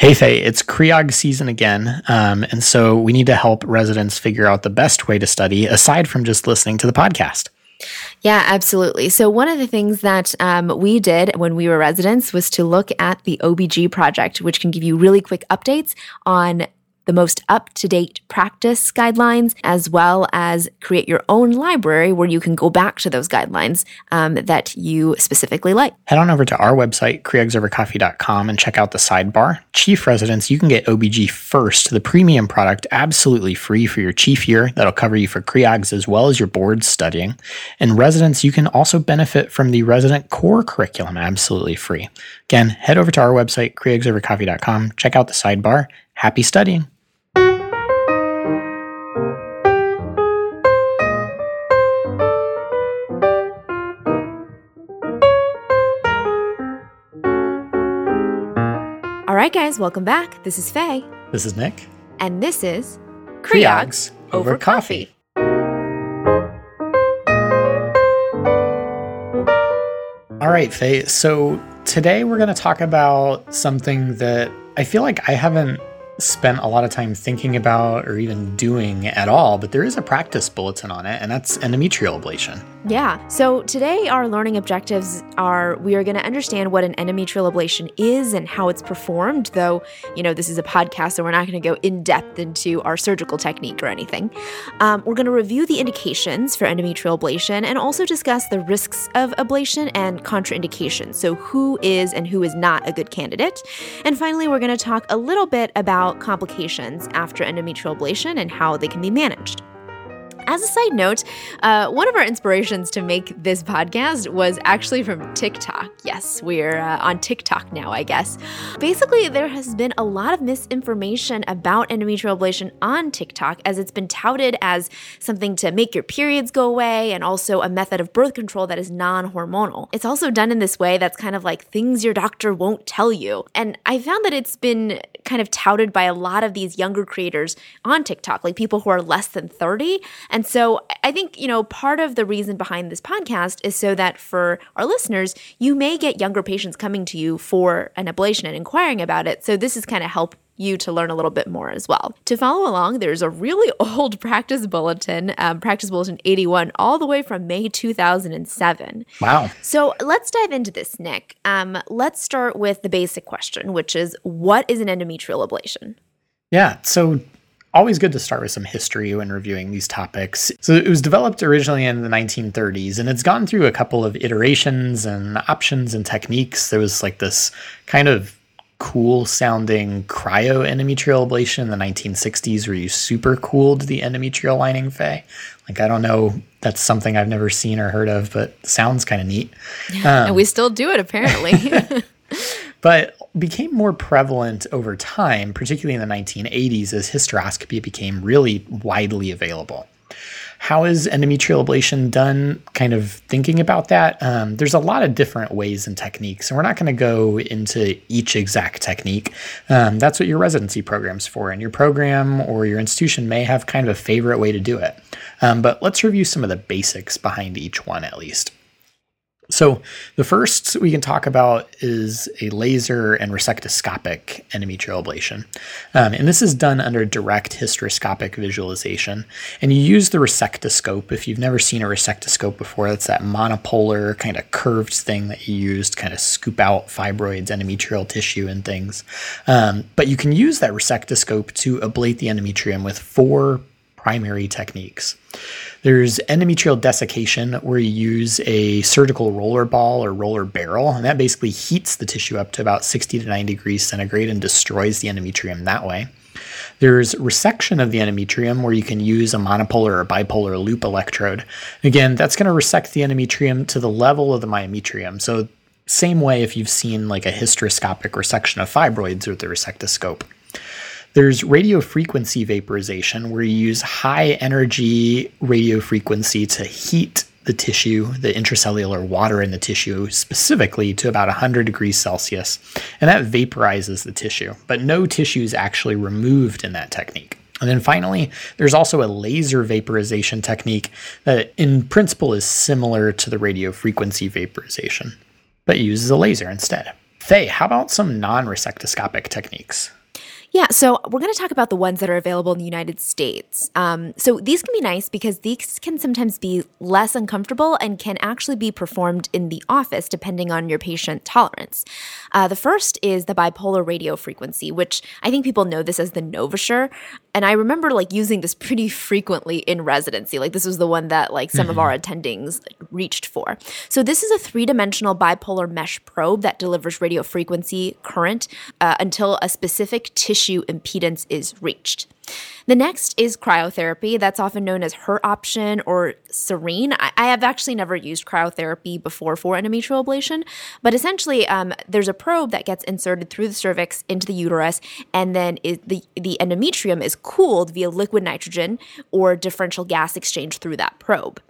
Hey, Faye, it's Creog season again. Um, and so we need to help residents figure out the best way to study aside from just listening to the podcast. Yeah, absolutely. So, one of the things that um, we did when we were residents was to look at the OBG project, which can give you really quick updates on the most up to date practice guidelines, as well as create your own library where you can go back to those guidelines um, that you specifically like. Head on over to our website, creogsovercoffee.com, and check out the sidebar. Chief residents, you can get OBG first, the premium product, absolutely free for your chief year. That'll cover you for Creogs as well as your boards studying. And residents, you can also benefit from the resident core curriculum absolutely free. Again, head over to our website, creogsovercoffee.com, check out the sidebar. Happy studying. Right, guys, welcome back. This is Faye. This is Nick. And this is Creogs over coffee. All right, Faye. So today we're going to talk about something that I feel like I haven't spent a lot of time thinking about or even doing at all, but there is a practice bulletin on it, and that's endometrial ablation. Yeah. So today, our learning objectives are we are going to understand what an endometrial ablation is and how it's performed, though, you know, this is a podcast, so we're not going to go in depth into our surgical technique or anything. Um, we're going to review the indications for endometrial ablation and also discuss the risks of ablation and contraindications. So, who is and who is not a good candidate. And finally, we're going to talk a little bit about complications after endometrial ablation and how they can be managed. As a side note, uh, one of our inspirations to make this podcast was actually from TikTok. Yes, we're uh, on TikTok now, I guess. Basically, there has been a lot of misinformation about endometrial ablation on TikTok as it's been touted as something to make your periods go away and also a method of birth control that is non hormonal. It's also done in this way that's kind of like things your doctor won't tell you. And I found that it's been kind of touted by a lot of these younger creators on TikTok, like people who are less than 30. And so I think, you know, part of the reason behind this podcast is so that for our listeners, you may get younger patients coming to you for an ablation and inquiring about it. So this is kind of help you to learn a little bit more as well. To follow along, there's a really old practice bulletin, um, Practice Bulletin 81, all the way from May 2007. Wow. So let's dive into this, Nick. Um, let's start with the basic question, which is what is an endometrial ablation? Yeah. So always good to start with some history when reviewing these topics. So it was developed originally in the 1930s and it's gone through a couple of iterations and options and techniques. There was like this kind of cool sounding cryo endometrial ablation in the 1960s where you super cooled the endometrial lining, Faye. Like, I don't know, that's something I've never seen or heard of, but sounds kind of neat. Um, and we still do it apparently. but became more prevalent over time, particularly in the 1980s, as hysteroscopy became really widely available. How is endometrial ablation done? Kind of thinking about that. Um, there's a lot of different ways and techniques, and we're not going to go into each exact technique. Um, that's what your residency program's for, and your program or your institution may have kind of a favorite way to do it. Um, but let's review some of the basics behind each one at least. So, the first we can talk about is a laser and resectoscopic endometrial ablation. Um, and this is done under direct hysteroscopic visualization. And you use the resectoscope. If you've never seen a resectoscope before, that's that monopolar kind of curved thing that you use to kind of scoop out fibroids, endometrial tissue, and things. Um, but you can use that resectoscope to ablate the endometrium with four primary techniques. There's endometrial desiccation, where you use a surgical roller ball or roller barrel, and that basically heats the tissue up to about 60 to 90 degrees centigrade and destroys the endometrium that way. There's resection of the endometrium, where you can use a monopolar or bipolar loop electrode. Again, that's going to resect the endometrium to the level of the myometrium. So, same way if you've seen like a hysteroscopic resection of fibroids with the resectoscope. There's radio frequency vaporization, where you use high energy radio frequency to heat the tissue, the intracellular water in the tissue, specifically to about 100 degrees Celsius. And that vaporizes the tissue, but no tissue is actually removed in that technique. And then finally, there's also a laser vaporization technique that, in principle, is similar to the radio frequency vaporization, but uses a laser instead. Faye, how about some non resectoscopic techniques? Yeah, so we're going to talk about the ones that are available in the United States. Um, so these can be nice because these can sometimes be less uncomfortable and can actually be performed in the office depending on your patient tolerance. Uh, the first is the bipolar radio frequency, which I think people know this as the NovaSure. And I remember like using this pretty frequently in residency. Like this was the one that like some mm-hmm. of our attendings reached for. So this is a three-dimensional bipolar mesh probe that delivers radio frequency current uh, until a specific tissue impedance is reached. The next is cryotherapy. That's often known as Her Option or Cerene. I, I have actually never used cryotherapy before for endometrial ablation, but essentially, um, there's a probe that gets inserted through the cervix into the uterus, and then the, the endometrium is cooled via liquid nitrogen or differential gas exchange through that probe.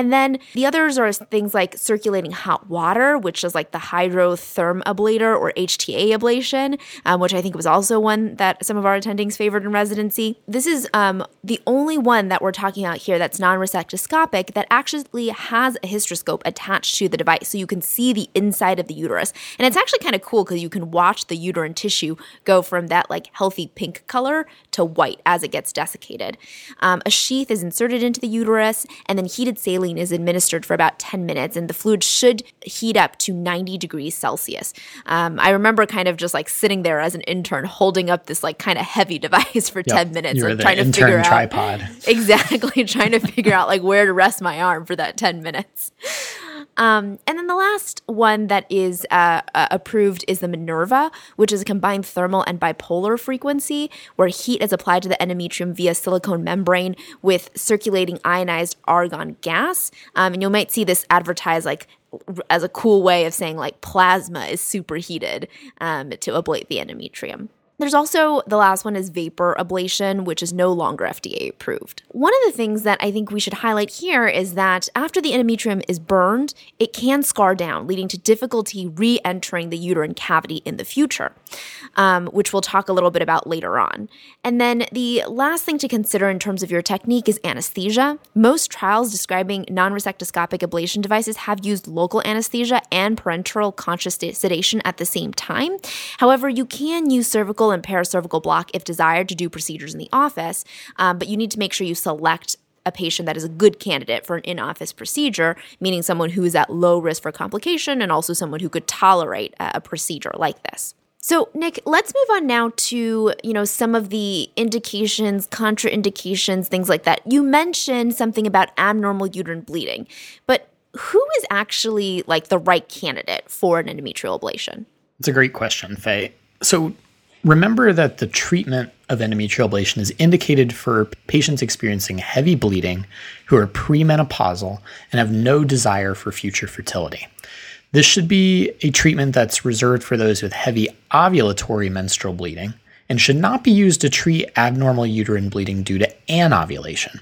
And then the others are things like circulating hot water, which is like the Hydro ThermAblator or HTA ablation, um, which I think was also one that some of our attendings favored in residency. This is um, the only one that we're talking about here that's non resectoscopic that actually has a hysteroscope attached to the device. So you can see the inside of the uterus. And it's actually kind of cool because you can watch the uterine tissue go from that like healthy pink color to white as it gets desiccated. Um, a sheath is inserted into the uterus, and then heated saline saline is administered for about 10 minutes, and the fluid should heat up to 90 degrees Celsius. Um, I remember kind of just like sitting there as an intern holding up this like kind of heavy device for yep. 10 minutes and trying to figure tripod. out. Exactly, trying to figure out like where to rest my arm for that 10 minutes. Um, and then the last one that is uh, uh, approved is the Minerva, which is a combined thermal and bipolar frequency, where heat is applied to the endometrium via silicone membrane with circulating ionized argon gas. Um, and you might see this advertised like as a cool way of saying like plasma is superheated um, to ablate the endometrium. There's also the last one is vapor ablation, which is no longer FDA approved. One of the things that I think we should highlight here is that after the endometrium is burned, it can scar down, leading to difficulty re entering the uterine cavity in the future, um, which we'll talk a little bit about later on. And then the last thing to consider in terms of your technique is anesthesia. Most trials describing non resectoscopic ablation devices have used local anesthesia and parenteral conscious sedation at the same time. However, you can use cervical and paracervical block if desired to do procedures in the office, um, but you need to make sure you select a patient that is a good candidate for an in-office procedure, meaning someone who is at low risk for complication and also someone who could tolerate a procedure like this. So, Nick, let's move on now to, you know, some of the indications, contraindications, things like that. You mentioned something about abnormal uterine bleeding, but who is actually like the right candidate for an endometrial ablation? It's a great question, Faye. So, Remember that the treatment of endometrial ablation is indicated for patients experiencing heavy bleeding who are premenopausal and have no desire for future fertility. This should be a treatment that's reserved for those with heavy ovulatory menstrual bleeding and should not be used to treat abnormal uterine bleeding due to anovulation.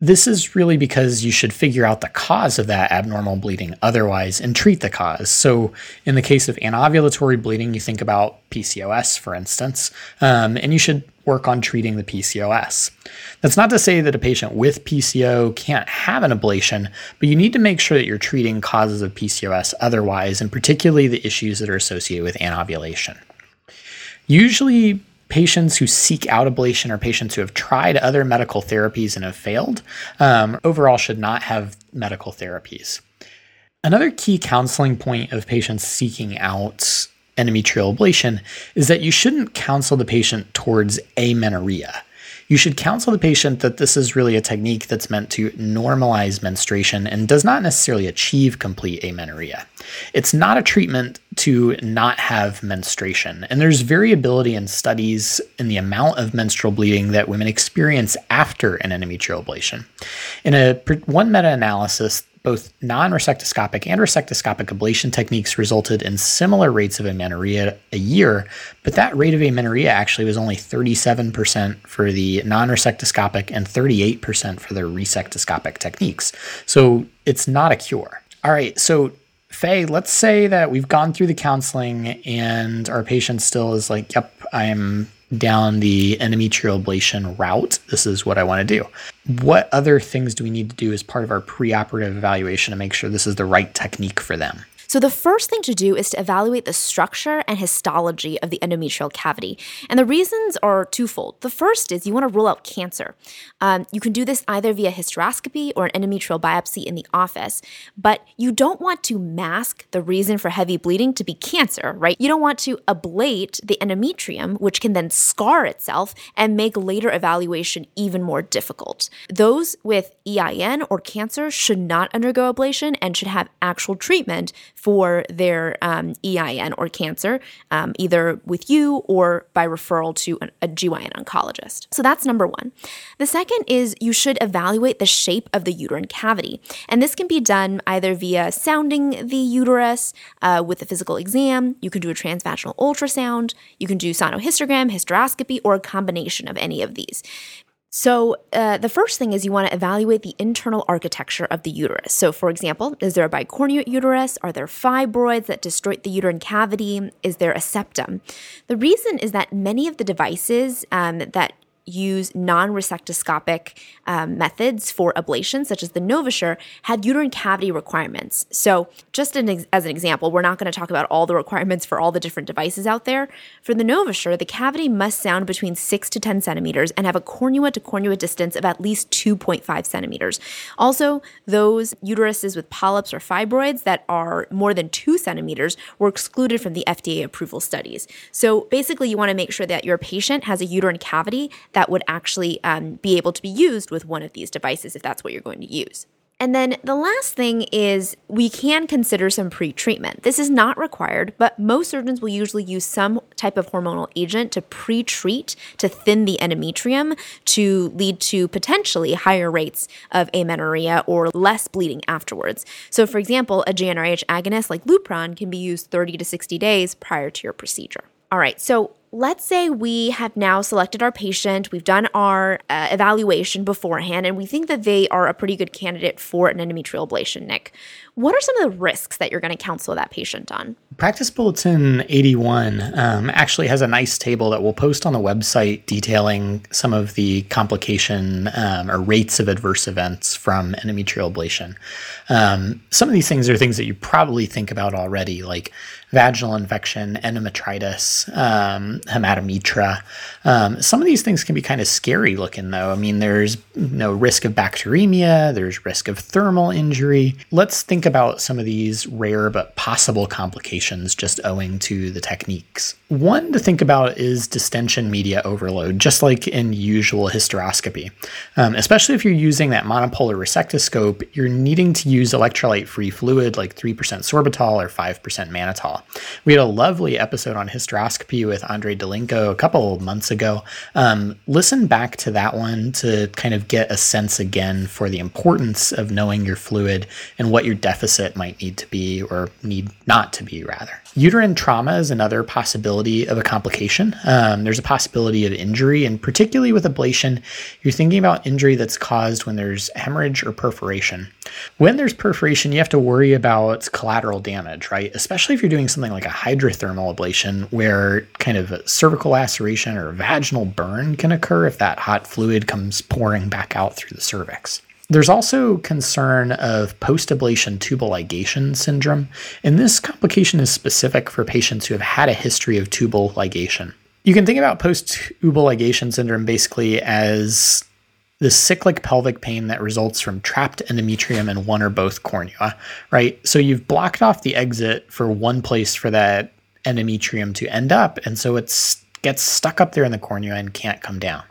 This is really because you should figure out the cause of that abnormal bleeding otherwise and treat the cause. So, in the case of anovulatory bleeding, you think about PCOS, for instance, um, and you should work on treating the PCOS. That's not to say that a patient with PCO can't have an ablation, but you need to make sure that you're treating causes of PCOS otherwise, and particularly the issues that are associated with anovulation. Usually, patients who seek out ablation are patients who have tried other medical therapies and have failed, um, overall should not have medical therapies. Another key counseling point of patients seeking out endometrial ablation is that you shouldn't counsel the patient towards amenorrhea you should counsel the patient that this is really a technique that's meant to normalize menstruation and does not necessarily achieve complete amenorrhea. It's not a treatment to not have menstruation, and there's variability in studies in the amount of menstrual bleeding that women experience after an endometrial ablation. In a one meta-analysis both non resectoscopic and resectoscopic ablation techniques resulted in similar rates of amenorrhea a year, but that rate of amenorrhea actually was only 37% for the non resectoscopic and 38% for the resectoscopic techniques. So it's not a cure. All right, so Faye, let's say that we've gone through the counseling and our patient still is like, yep, I'm down the endometrial ablation route. This is what I want to do. What other things do we need to do as part of our preoperative evaluation to make sure this is the right technique for them? So, the first thing to do is to evaluate the structure and histology of the endometrial cavity. And the reasons are twofold. The first is you want to rule out cancer. Um, you can do this either via hysteroscopy or an endometrial biopsy in the office, but you don't want to mask the reason for heavy bleeding to be cancer, right? You don't want to ablate the endometrium, which can then scar itself and make later evaluation even more difficult. Those with EIN or cancer should not undergo ablation and should have actual treatment for their um, EIN or cancer, um, either with you or by referral to an, a GYN oncologist. So that's number one. The second is you should evaluate the shape of the uterine cavity. And this can be done either via sounding the uterus uh, with a physical exam, you can do a transvaginal ultrasound, you can do sonohysterogram, hysteroscopy, or a combination of any of these. So, uh, the first thing is you want to evaluate the internal architecture of the uterus. So, for example, is there a bicornuate uterus? Are there fibroids that distort the uterine cavity? Is there a septum? The reason is that many of the devices um, that use non resectoscopic um, methods for ablation, such as the NovaSure, had uterine cavity requirements. So, just an ex- as an example, we're not going to talk about all the requirements for all the different devices out there. For the NovaSure, the cavity must sound between 6 to 10 centimeters and have a cornua to cornua distance of at least 2.5 centimeters. Also, those uteruses with polyps or fibroids that are more than 2 centimeters were excluded from the FDA approval studies. So, basically, you want to make sure that your patient has a uterine cavity that would actually um, be able to be used with one of these devices if that's what you're going to use. And then the last thing is we can consider some pre treatment. This is not required, but most surgeons will usually use some type of hormonal agent to pre treat to thin the endometrium to lead to potentially higher rates of amenorrhea or less bleeding afterwards. So, for example, a GnRH agonist like Lupron can be used 30 to 60 days prior to your procedure. All right, so let's say we have now selected our patient, we've done our uh, evaluation beforehand, and we think that they are a pretty good candidate for an endometrial ablation, Nick. What are some of the risks that you're going to counsel that patient on? Practice Bulletin 81 um, actually has a nice table that we'll post on the website detailing some of the complication um, or rates of adverse events from endometrial ablation. Um, some of these things are things that you probably think about already, like vaginal infection, endometritis, um, hematometra. Um, some of these things can be kind of scary looking, though. I mean, there's no risk of bacteremia, there's risk of thermal injury. Let's think about some of these rare but possible complications just owing to the techniques. One to think about is distension media overload, just like in usual hysteroscopy. Um, especially if you're using that monopolar resectoscope, you're needing to use electrolyte free fluid like 3% sorbitol or 5% mannitol. We had a lovely episode on hysteroscopy with Andre Dolinko a couple months ago. Um, listen back to that one to kind of get a sense again for the importance of knowing your fluid and what your deficit might need to be or need not to be, rather. Uterine trauma is another possibility of a complication. Um, there's a possibility of injury, and particularly with ablation, you're thinking about injury that's caused when there's hemorrhage or perforation. When there's perforation, you have to worry about collateral damage, right? Especially if you're doing something like a hydrothermal ablation, where kind of cervical laceration or vaginal burn can occur if that hot fluid comes pouring back out through the cervix. There's also concern of post ablation tubal ligation syndrome, and this complication is specific for patients who have had a history of tubal ligation. You can think about post tubal ligation syndrome basically as the cyclic pelvic pain that results from trapped endometrium in one or both cornua, right? So you've blocked off the exit for one place for that endometrium to end up, and so it gets stuck up there in the cornua and can't come down.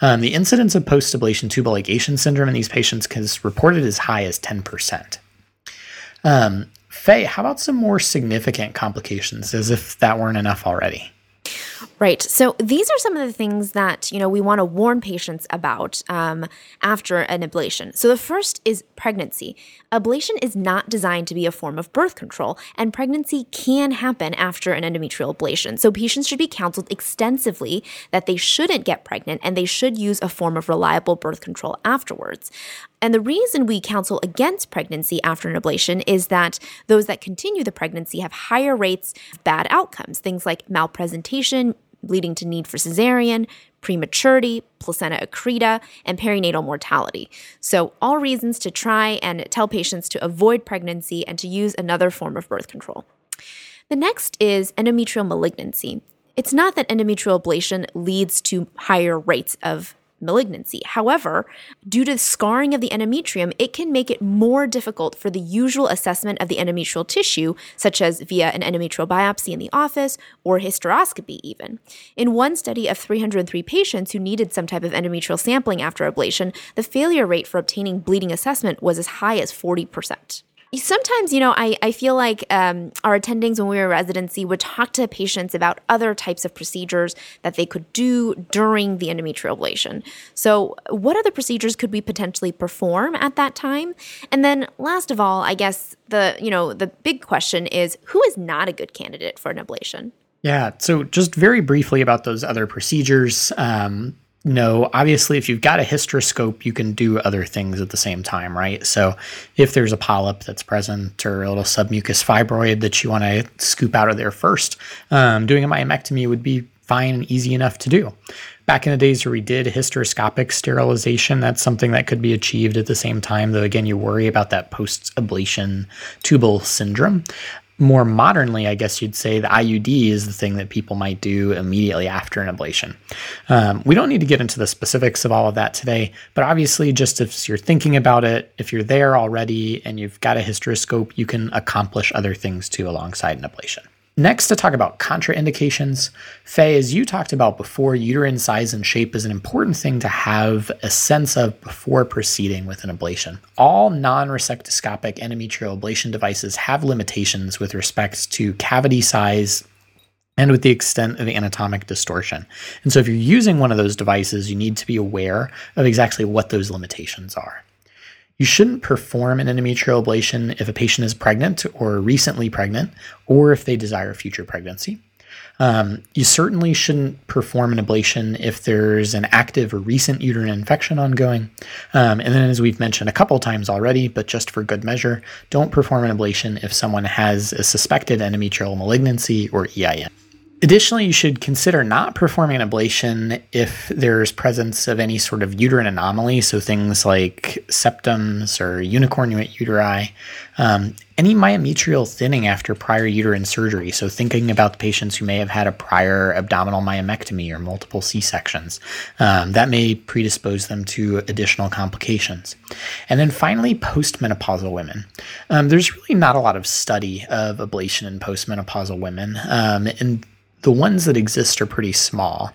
Um, the incidence of post ablation tubal ligation syndrome in these patients is reported as high as 10%. Um, Faye, how about some more significant complications, as if that weren't enough already? Right. So these are some of the things that you know we want to warn patients about um, after an ablation. So the first is pregnancy. Ablation is not designed to be a form of birth control, and pregnancy can happen after an endometrial ablation. So patients should be counseled extensively that they shouldn't get pregnant and they should use a form of reliable birth control afterwards. And the reason we counsel against pregnancy after an ablation is that those that continue the pregnancy have higher rates of bad outcomes, things like malpresentation, leading to need for cesarean, prematurity, placenta accreta, and perinatal mortality. So, all reasons to try and tell patients to avoid pregnancy and to use another form of birth control. The next is endometrial malignancy. It's not that endometrial ablation leads to higher rates of malignancy. However, due to the scarring of the endometrium, it can make it more difficult for the usual assessment of the endometrial tissue, such as via an endometrial biopsy in the office or hysteroscopy, even. In one study of 303 patients who needed some type of endometrial sampling after ablation, the failure rate for obtaining bleeding assessment was as high as 40% sometimes, you know, I, I feel like um, our attendings when we were residency would talk to patients about other types of procedures that they could do during the endometrial ablation. So, what other procedures could we potentially perform at that time? And then, last of all, I guess the you know the big question is who is not a good candidate for an ablation? Yeah. So, just very briefly about those other procedures. Um, no, obviously, if you've got a hysteroscope, you can do other things at the same time, right? So, if there's a polyp that's present or a little submucous fibroid that you want to scoop out of there first, um, doing a myomectomy would be fine and easy enough to do. Back in the days where we did hysteroscopic sterilization, that's something that could be achieved at the same time, though, again, you worry about that post ablation tubal syndrome more modernly, I guess you'd say the IUD is the thing that people might do immediately after an ablation. Um, we don't need to get into the specifics of all of that today, but obviously, just if you're thinking about it, if you're there already and you've got a hysteroscope, you can accomplish other things too alongside an ablation. Next, to talk about contraindications. Faye, as you talked about before, uterine size and shape is an important thing to have a sense of before proceeding with an ablation. All non resectoscopic endometrial ablation devices have limitations with respect to cavity size, and with the extent of anatomic distortion. And so, if you're using one of those devices, you need to be aware of exactly what those limitations are. You shouldn't perform an endometrial ablation if a patient is pregnant or recently pregnant, or if they desire future pregnancy. Um, you certainly shouldn't perform an ablation if there's an active or recent uterine infection ongoing. Um, and then, as we've mentioned a couple times already, but just for good measure, don't perform an ablation if someone has a suspected endometrial malignancy or EIN. Additionally, you should consider not performing ablation if there's presence of any sort of uterine anomaly, so things like septums or unicornuate uteri, um, any myometrial thinning after prior uterine surgery, so thinking about the patients who may have had a prior abdominal myomectomy or multiple C sections, um, that may predispose them to additional complications. And then finally, postmenopausal women. Um, there's really not a lot of study of ablation in postmenopausal women, um, and the ones that exist are pretty small.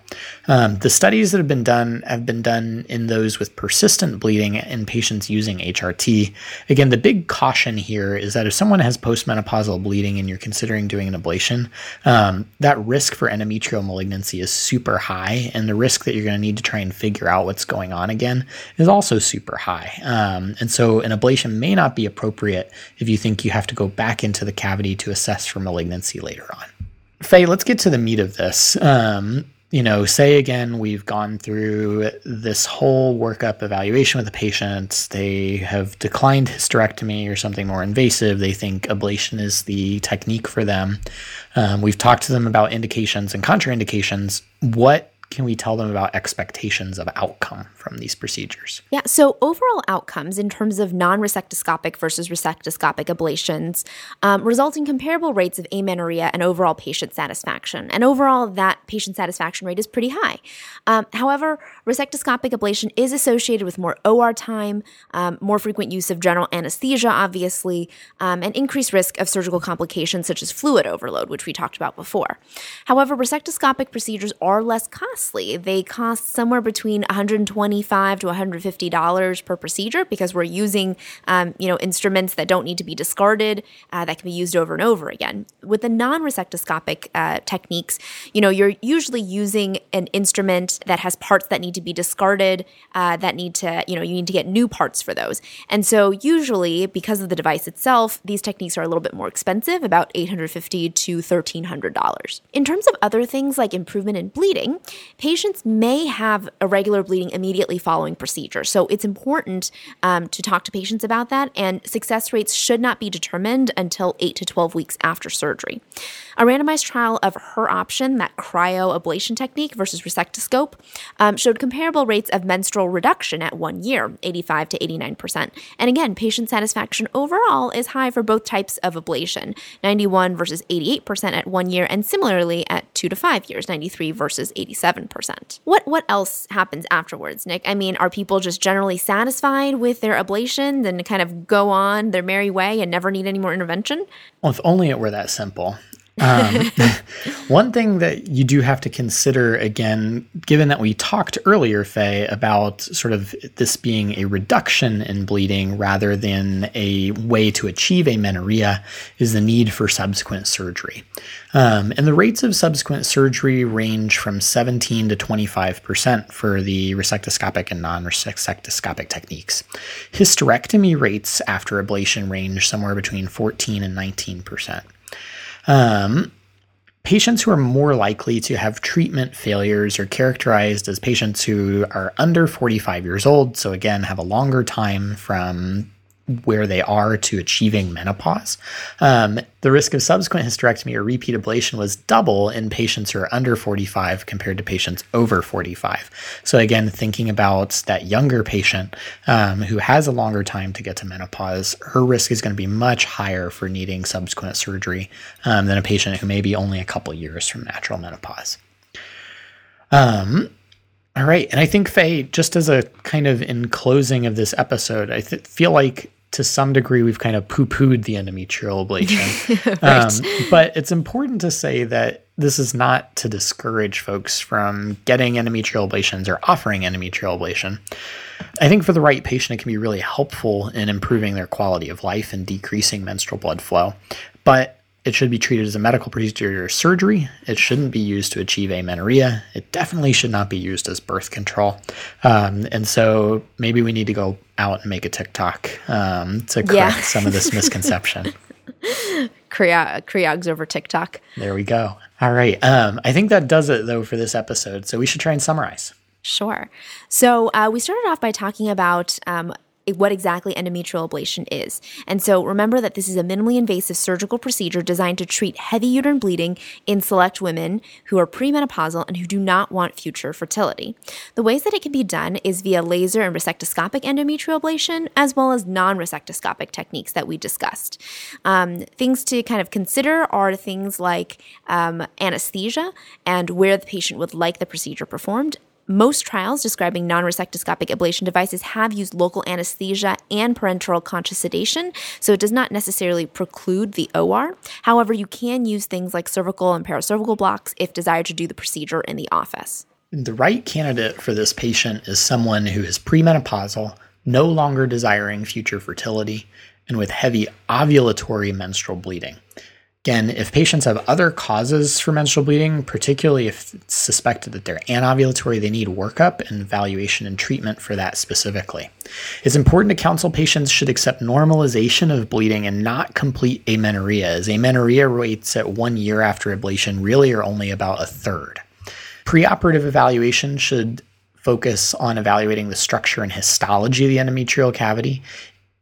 Um, the studies that have been done have been done in those with persistent bleeding in patients using HRT. Again, the big caution here is that if someone has postmenopausal bleeding and you're considering doing an ablation, um, that risk for endometrial malignancy is super high, and the risk that you're going to need to try and figure out what's going on again is also super high. Um, and so, an ablation may not be appropriate if you think you have to go back into the cavity to assess for malignancy later on. Faye, let's get to the meat of this. Um, you know, say again, we've gone through this whole workup evaluation with the patient. They have declined hysterectomy or something more invasive. They think ablation is the technique for them. Um, we've talked to them about indications and contraindications. What can we tell them about expectations of outcome from these procedures? Yeah, so overall outcomes in terms of non resectoscopic versus resectoscopic ablations um, result in comparable rates of amenorrhea and overall patient satisfaction. And overall, that patient satisfaction rate is pretty high. Um, however, resectoscopic ablation is associated with more OR time, um, more frequent use of general anesthesia, obviously, um, and increased risk of surgical complications such as fluid overload, which we talked about before. However, resectoscopic procedures are less costly costly. They cost somewhere between 125 to 150 dollars per procedure because we're using, um, you know, instruments that don't need to be discarded uh, that can be used over and over again. With the non-resectoscopic uh, techniques, you know, you're usually using an instrument that has parts that need to be discarded, uh, that need to, you know, you need to get new parts for those. And so usually, because of the device itself, these techniques are a little bit more expensive, about 850 to 1300 dollars. In terms of other things like improvement in bleeding, patients may have irregular bleeding immediately following procedure. So it's important um, to talk to patients about that, and success rates should not be determined until 8 to 12 weeks after surgery. A randomized trial of Her Option, that cryoablation technique versus resectoscope, um, showed comparable rates of menstrual reduction at one year, 85 to 89%. And again, patient satisfaction overall is high for both types of ablation, 91 versus 88% at one year, and similarly at two to five years, 93 versus 87%. What, what else happens afterwards, Nick? I mean, are people just generally satisfied with their ablation and kind of go on their merry way and never need any more intervention? Well, if only it were that simple. Um, one thing that you do have to consider again, given that we talked earlier, Faye, about sort of this being a reduction in bleeding rather than a way to achieve amenorrhea, is the need for subsequent surgery. Um, and the rates of subsequent surgery range from 17 to 25% for the resectoscopic and non resectoscopic techniques. Hysterectomy rates after ablation range somewhere between 14 and 19%. Um, patients who are more likely to have treatment failures are characterized as patients who are under 45 years old. So, again, have a longer time from where they are to achieving menopause. Um, the risk of subsequent hysterectomy or repeat ablation was double in patients who are under 45 compared to patients over 45. So, again, thinking about that younger patient um, who has a longer time to get to menopause, her risk is going to be much higher for needing subsequent surgery um, than a patient who may be only a couple years from natural menopause. Um, all right. And I think, Faye, just as a kind of in closing of this episode, I th- feel like to some degree, we've kind of poo pooed the endometrial ablation. right. um, but it's important to say that this is not to discourage folks from getting endometrial ablations or offering endometrial ablation. I think for the right patient, it can be really helpful in improving their quality of life and decreasing menstrual blood flow. But it should be treated as a medical procedure or surgery. It shouldn't be used to achieve amenorrhea. It definitely should not be used as birth control. Um, and so maybe we need to go out and make a TikTok um, to correct yeah. some of this misconception. Creogs over TikTok. There we go. All right. Um, I think that does it, though, for this episode. So we should try and summarize. Sure. So uh, we started off by talking about um, what exactly endometrial ablation is. And so remember that this is a minimally invasive surgical procedure designed to treat heavy uterine bleeding in select women who are premenopausal and who do not want future fertility. The ways that it can be done is via laser and resectoscopic endometrial ablation, as well as non resectoscopic techniques that we discussed. Um, things to kind of consider are things like um, anesthesia and where the patient would like the procedure performed, most trials describing non resectoscopic ablation devices have used local anesthesia and parenteral conscious sedation, so it does not necessarily preclude the OR. However, you can use things like cervical and paracervical blocks if desired to do the procedure in the office. The right candidate for this patient is someone who is premenopausal, no longer desiring future fertility, and with heavy ovulatory menstrual bleeding. Again, if patients have other causes for menstrual bleeding, particularly if it's suspected that they're anovulatory, they need workup and evaluation and treatment for that specifically. It's important to counsel patients should accept normalization of bleeding and not complete amenorrhea, as amenorrhea rates at one year after ablation really are only about a third. Preoperative evaluation should focus on evaluating the structure and histology of the endometrial cavity.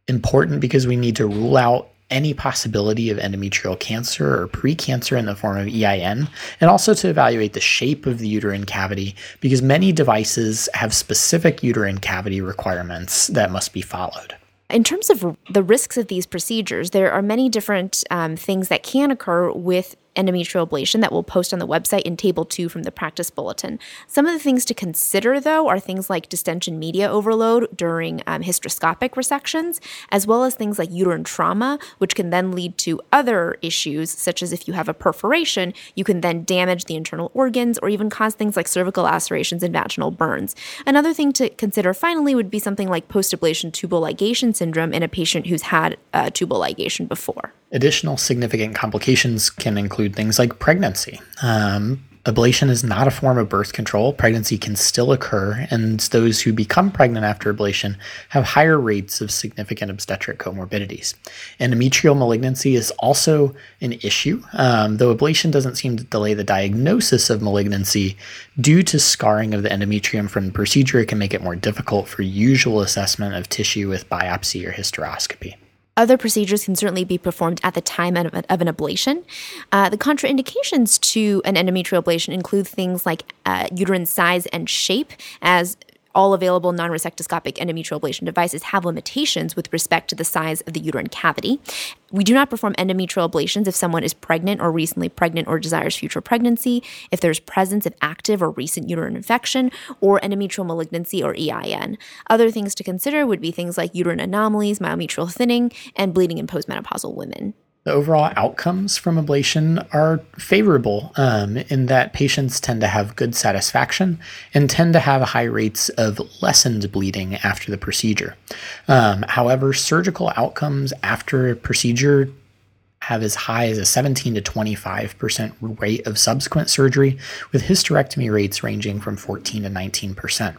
Important because we need to rule out any possibility of endometrial cancer or precancer in the form of EIN, and also to evaluate the shape of the uterine cavity because many devices have specific uterine cavity requirements that must be followed. In terms of the risks of these procedures, there are many different um, things that can occur with endometrial ablation that we'll post on the website in table two from the practice bulletin. Some of the things to consider, though, are things like distension media overload during um, hysteroscopic resections, as well as things like uterine trauma, which can then lead to other issues, such as if you have a perforation, you can then damage the internal organs or even cause things like cervical lacerations and vaginal burns. Another thing to consider finally would be something like post ablation tubal ligation syndrome in a patient who's had uh, tubal ligation before. Additional significant complications can include things like pregnancy. Um, Ablation is not a form of birth control. Pregnancy can still occur, and those who become pregnant after ablation have higher rates of significant obstetric comorbidities. Endometrial malignancy is also an issue, um, though ablation doesn't seem to delay the diagnosis of malignancy due to scarring of the endometrium from the procedure. It can make it more difficult for usual assessment of tissue with biopsy or hysteroscopy. Other procedures can certainly be performed at the time of an, of an ablation. Uh, the contraindications to an endometrial ablation include things like uh, uterine size and shape, as all available non resectoscopic endometrial ablation devices have limitations with respect to the size of the uterine cavity. We do not perform endometrial ablations if someone is pregnant or recently pregnant or desires future pregnancy, if there's presence of active or recent uterine infection, or endometrial malignancy or EIN. Other things to consider would be things like uterine anomalies, myometrial thinning, and bleeding in postmenopausal women the overall outcomes from ablation are favorable um, in that patients tend to have good satisfaction and tend to have high rates of lessened bleeding after the procedure. Um, however, surgical outcomes after a procedure have as high as a 17 to 25% rate of subsequent surgery, with hysterectomy rates ranging from 14 to 19%.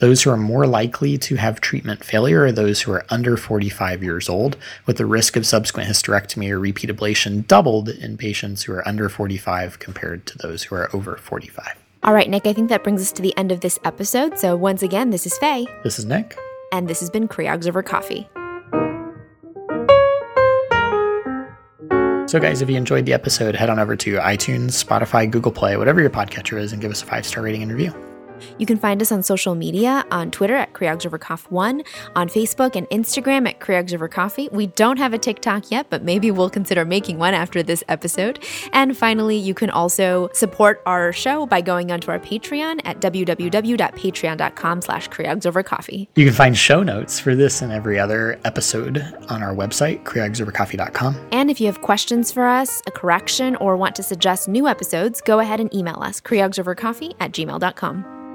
Those who are more likely to have treatment failure are those who are under 45 years old, with the risk of subsequent hysterectomy or repeat ablation doubled in patients who are under 45 compared to those who are over 45. All right, Nick, I think that brings us to the end of this episode. So, once again, this is Faye. This is Nick. And this has been Creogs Over Coffee. So, guys, if you enjoyed the episode, head on over to iTunes, Spotify, Google Play, whatever your podcatcher is, and give us a five star rating and review. You can find us on social media on Twitter at Creogsovercoff1, on Facebook and Instagram at Creogsovercoffee. We don't have a TikTok yet, but maybe we'll consider making one after this episode. And finally, you can also support our show by going onto our Patreon at www.patreon.com slash Creogsovercoffee. You can find show notes for this and every other episode on our website, creogsovercoffee.com. And if you have questions for us, a correction, or want to suggest new episodes, go ahead and email us, creogsovercoffee at gmail.com.